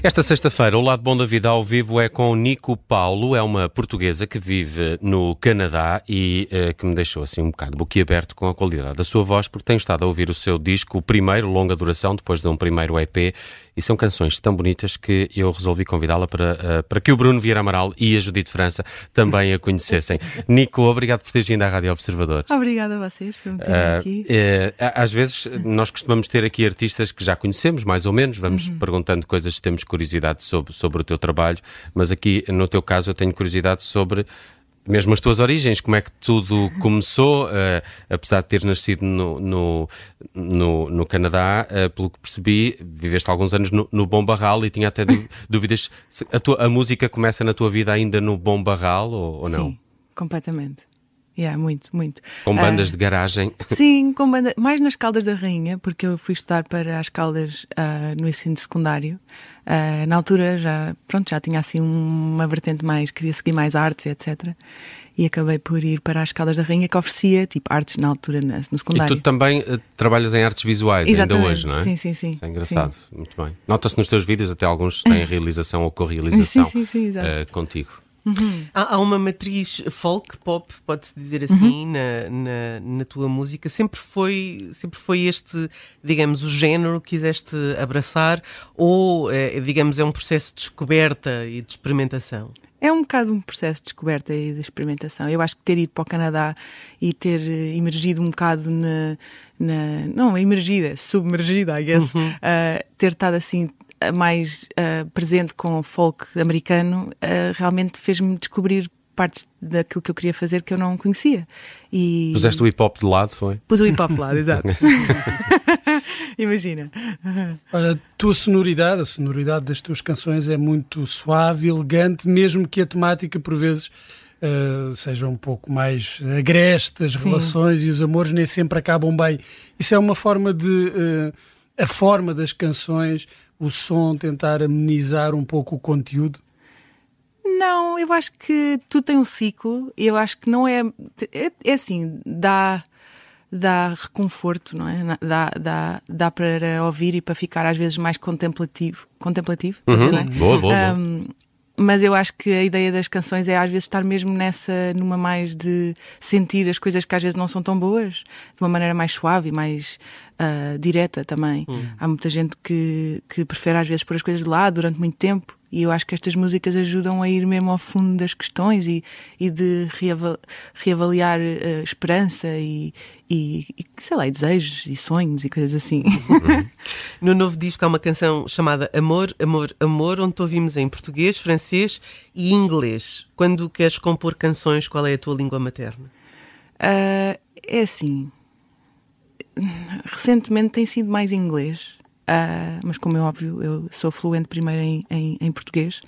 Esta sexta-feira, o Lado Bom da Vida ao vivo é com Nico Paulo, é uma portuguesa que vive no Canadá e uh, que me deixou assim um bocado boquiaberto com a qualidade da sua voz, porque tenho estado a ouvir o seu disco, o primeiro, longa duração, depois de um primeiro EP, e são canções tão bonitas que eu resolvi convidá-la para, uh, para que o Bruno Vieira Amaral e a Judite França também a conhecessem. Nico, obrigado por teres vindo à Rádio Observador. Obrigada a vocês por me terem uh, aqui. às vezes nós costumamos ter aqui artistas que já conhecemos, mais ou menos, vamos uhum. perguntando coisas que temos curiosidade sobre, sobre o teu trabalho, mas aqui no teu caso eu tenho curiosidade sobre mesmo as tuas origens, como é que tudo começou, uh, apesar de ter nascido no, no, no, no Canadá, uh, pelo que percebi, viveste alguns anos no, no Bom Barral e tinha até dúvidas se a, tua, a música começa na tua vida ainda no Bom Barral ou, ou não? Sim, completamente. Yeah, muito, muito. Com bandas uh, de garagem? Sim, com banda, mais nas Caldas da Rainha, porque eu fui estudar para as Caldas uh, no ensino secundário. Uh, na altura já, pronto, já tinha assim uma vertente mais, queria seguir mais artes, etc. E acabei por ir para as Caldas da Rainha, que oferecia tipo artes na altura, no, no secundário. E tu também uh, trabalhas em artes visuais Exatamente. ainda hoje, não é? Sim, sim, sim. Isso é engraçado, sim. muito bem. Nota-se nos teus vídeos, até alguns têm realização ou co-realização sim, sim, sim, uh, contigo. Uhum. Há, há, uma matriz folk pop, pode-se dizer assim, uhum. na, na, na, tua música. Sempre foi, sempre foi este, digamos, o género que quiseste abraçar ou, é, digamos, é um processo de descoberta e de experimentação? É um bocado um processo de descoberta e de experimentação. Eu acho que ter ido para o Canadá e ter eh, emergido um bocado na. na não, emergida, submergida, I guess. Uhum. Uh, ter estado assim mais uh, presente com o folk americano, uh, realmente fez-me descobrir partes daquilo que eu queria fazer que eu não conhecia. E... Puseste o hip hop de lado, foi? Pus o hip hop de lado, exato. Imagina. A tua sonoridade, a sonoridade das tuas canções é muito suave, elegante, mesmo que a temática por vezes uh, seja um pouco mais agreste, as Sim. relações e os amores nem sempre acabam bem. Isso é uma forma de. Uh, a forma das canções o som tentar amenizar um pouco o conteúdo? Não, eu acho que tudo tem um ciclo. Eu acho que não é. É, é assim, dá, dá reconforto, não é? Dá, dá, dá para ouvir e para ficar às vezes mais contemplativo. Contemplativo? Uhum. É? Boa, boa, um, boa mas eu acho que a ideia das canções é às vezes estar mesmo nessa, numa mais de sentir as coisas que às vezes não são tão boas, de uma maneira mais suave e mais uh, direta também. Hum. Há muita gente que, que prefere às vezes pôr as coisas de lado durante muito tempo e eu acho que estas músicas ajudam a ir mesmo ao fundo das questões e, e de reavaliar uh, esperança e, e, e, sei lá, e desejos e sonhos e coisas assim. Uhum. no novo disco há uma canção chamada Amor, Amor, Amor, onde ouvimos em português, francês e inglês. Quando queres compor canções, qual é a tua língua materna? Uh, é assim. Recentemente tem sido mais inglês Uh, mas como é óbvio, eu sou fluente primeiro em, em, em português.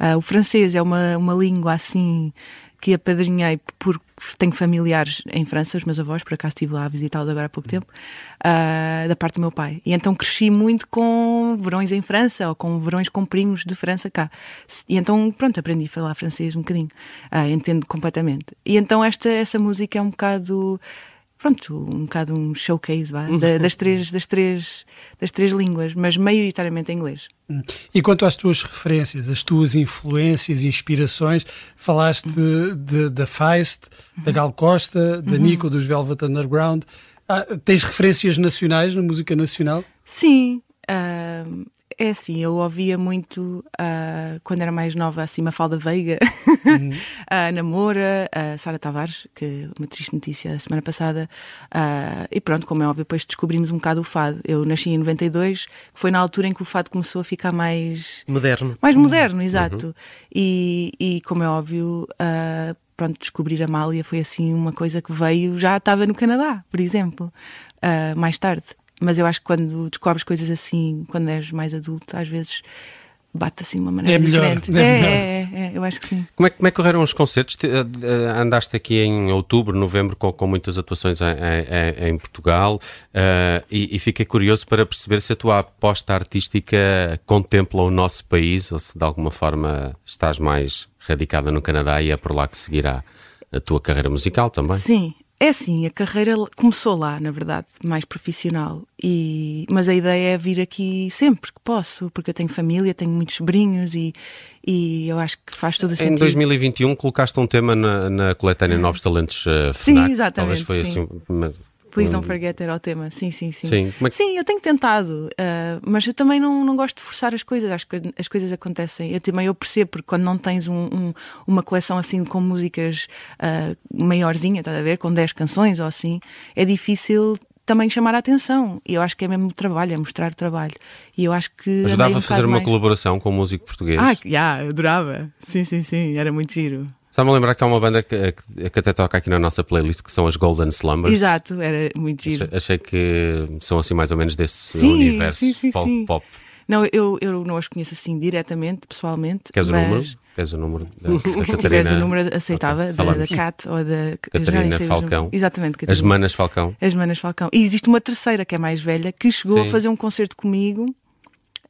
Uh, o francês é uma, uma língua assim que apadrinhei porque tenho familiares em França, os meus avós, por acaso estive lá a visitá-los agora há pouco tempo, uh, da parte do meu pai. E então cresci muito com verões em França ou com verões com primos de França cá. E então, pronto, aprendi a falar francês um bocadinho, entendo completamente. E então esta, essa música é um bocado pronto, um bocado um showcase vá, das, três, das, três, das três línguas, mas maioritariamente em inglês. E quanto às tuas referências, as tuas influências e inspirações, falaste da Feist, da Gal Costa, da uhum. Nico, dos Velvet Underground. Ah, tens referências nacionais na música nacional? Sim, uh, é assim, eu ouvia muito uh, quando era mais nova, assim, Mafalda Veiga, uhum. uh, Namora, uh, Sara Tavares, que uma triste notícia a semana passada, uh, e pronto, como é óbvio, depois descobrimos um bocado o fado. Eu nasci em 92, que foi na altura em que o fado começou a ficar mais... Moderno. Mais moderno, uhum. exato. E, e, como é óbvio, pronto, descobrir a Mália foi assim uma coisa que veio, já estava no Canadá, por exemplo, mais tarde. Mas eu acho que quando descobres coisas assim, quando és mais adulto, às vezes bate assim de uma maneira é melhor, diferente. É, é, é, é, eu acho que sim. Como é, como é que correram os concertos? Eh, andaste aqui em outubro, novembro, com, com muitas atuações em, em, em Portugal uh, e, e, fiquei curioso para perceber se a tua aposta artística contempla o nosso país ou se de alguma forma estás mais radicada no Canadá e é por lá que seguirá a tua carreira musical também. Sim, É assim, a carreira começou lá, na verdade, mais profissional. E, mas a ideia é vir aqui sempre que posso, porque eu tenho família, tenho muitos sobrinhos e, e eu acho que faz todo o sentido. Em 2021 colocaste um tema na, na coletânea Novos Talentos uh, FNAC. Sim, exatamente. Talvez foi sim. assim. Uma, Please Don't Forget era o tema, sim, sim, sim. Sim, é que... sim eu tenho tentado, uh, mas eu também não, não gosto de forçar as coisas, acho que as coisas acontecem. Eu também eu percebo, porque quando não tens um, um, uma coleção assim com músicas uh, maiorzinha, estás a ver, com 10 canções ou assim, é difícil também chamar a atenção. E eu acho que é mesmo trabalho, é mostrar o trabalho. E eu acho que. Ajudava um a fazer uma mais... colaboração com um músico português? Ah, já, yeah, adorava. Sim, sim, sim, era muito giro. Está-me a lembrar que há uma banda que, que, até toca aqui na nossa playlist, que são as Golden Slumbers. Exato, era muito giro. Achei, achei que são assim mais ou menos desse sim, universo sim, sim, folk sim. pop. Não, eu, eu não as conheço assim diretamente, pessoalmente. Queres mas... o número? Queres o número da, da Se Catarina? tiveres o número, aceitava, Okay, da, da Cat ou da Catarina Falcão. Exatamente, Catarina. As Manas Falcão. As Manas Falcão. E existe uma terceira que é mais velha que chegou Sim. a fazer um concerto comigo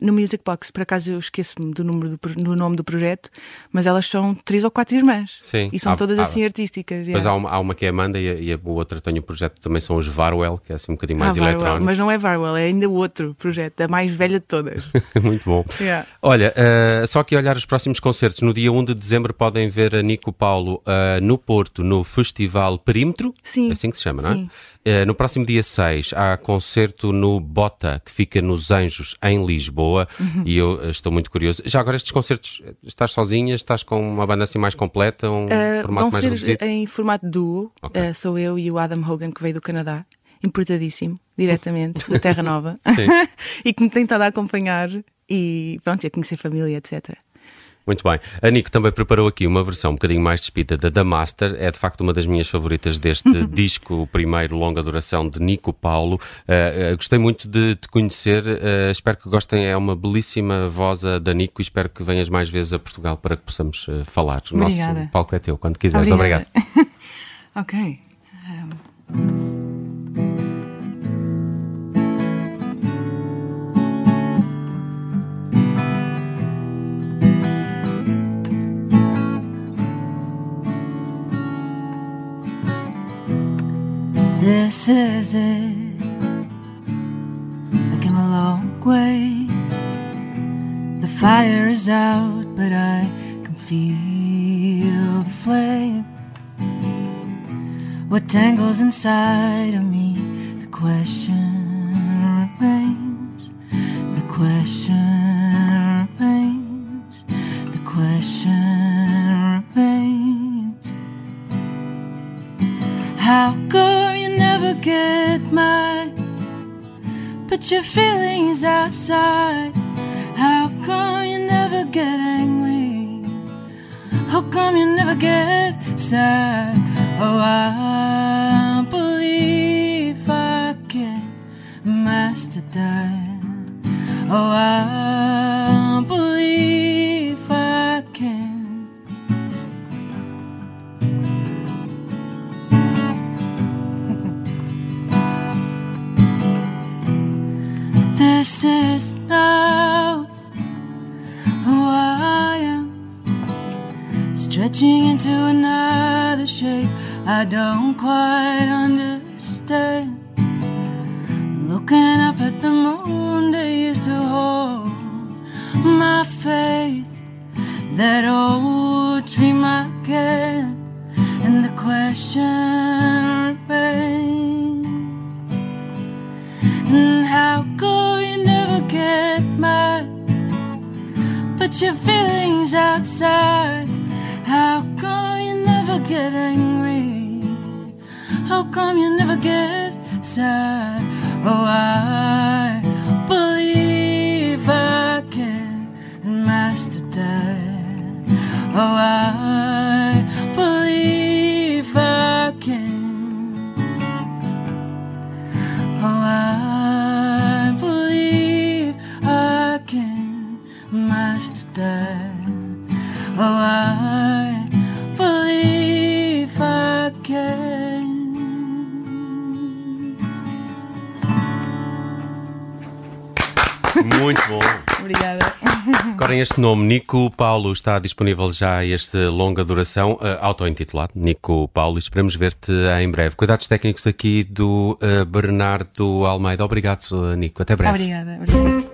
no Music Box. Por acaso eu esqueço-me do, número do, do nome do projeto, mas elas são três ou quatro irmãs. Sim. E são Há- todas há- assim artísticas. Depois yeah. há uma, há uma que é Amanda e a, e a outra tem o projeto também são os Varwell, que é assim um bocadinho mais Ah, Varwell. eletrónico. Mas não é Varwell, é ainda o outro projeto, a mais velha de todas. Muito bom. Yeah. Olha, eh, só que olhar os próximos concertos. No dia 1 de dezembro podem ver a Nico Paulo eh, no Porto, no Festival Perímetro. Sim. É assim que se chama, não é? Eh, no próximo dia 6 há concerto no Bota, que fica nos Anjos, em Lisboa. Uhum. E eu eh, estou muito curioso. Já agora, estes concertos, estás sozinha? Estás com uma banda assim mais completa? Um Uh, formato mais reduzido? em formato duo. Ok. Uh, sou eu e o Adam Hogan, que veio do Canadá, importadíssimo, diretamente, da Terra Nova, e que me tem estado a acompanhar e pronto, a conhecer família, etc. Muito bem. A Nico também preparou aqui uma versão um bocadinho mais despida da The Master. É de facto uma das minhas favoritas deste disco, o primeiro longa duração de Nico Paulo. Uh, uh, gostei muito de te conhecer. Uh, espero que gostem. É uma belíssima voz a da Nico e espero que venhas mais vezes a Portugal para que possamos falar. O nosso palco é teu, quando quiseres. Obrigada. Obrigado. ok. Um, This is it. I came a long way. The fire is out, but I can feel the flame. What tangles inside of me? The question remains. The question never get mad? But your feelings outside. How come you never get angry? How come you never get sad? Oh, I believe I can master that. Oh, I Stretching into another shape I don't quite understand. Looking up at the moon that used to hold my faith. That old dream again. And the question remains. And how come you never get mad? Put your feelings outside. Come you never get angry? How come you never get sad? Oh, I believe I can master that. Oh, I believe I can. Oh, I believe I can master that. Oh, I Agora, este nome, Nico Paulo, está disponível já este longa duração, uh, auto-intitulado, Nico Paulo, e esperamos ver-te em breve. Cuidados técnicos aqui do uh, Bernardo Almeida. Obrigado, Nico. Até breve. Obrigada. obrigada.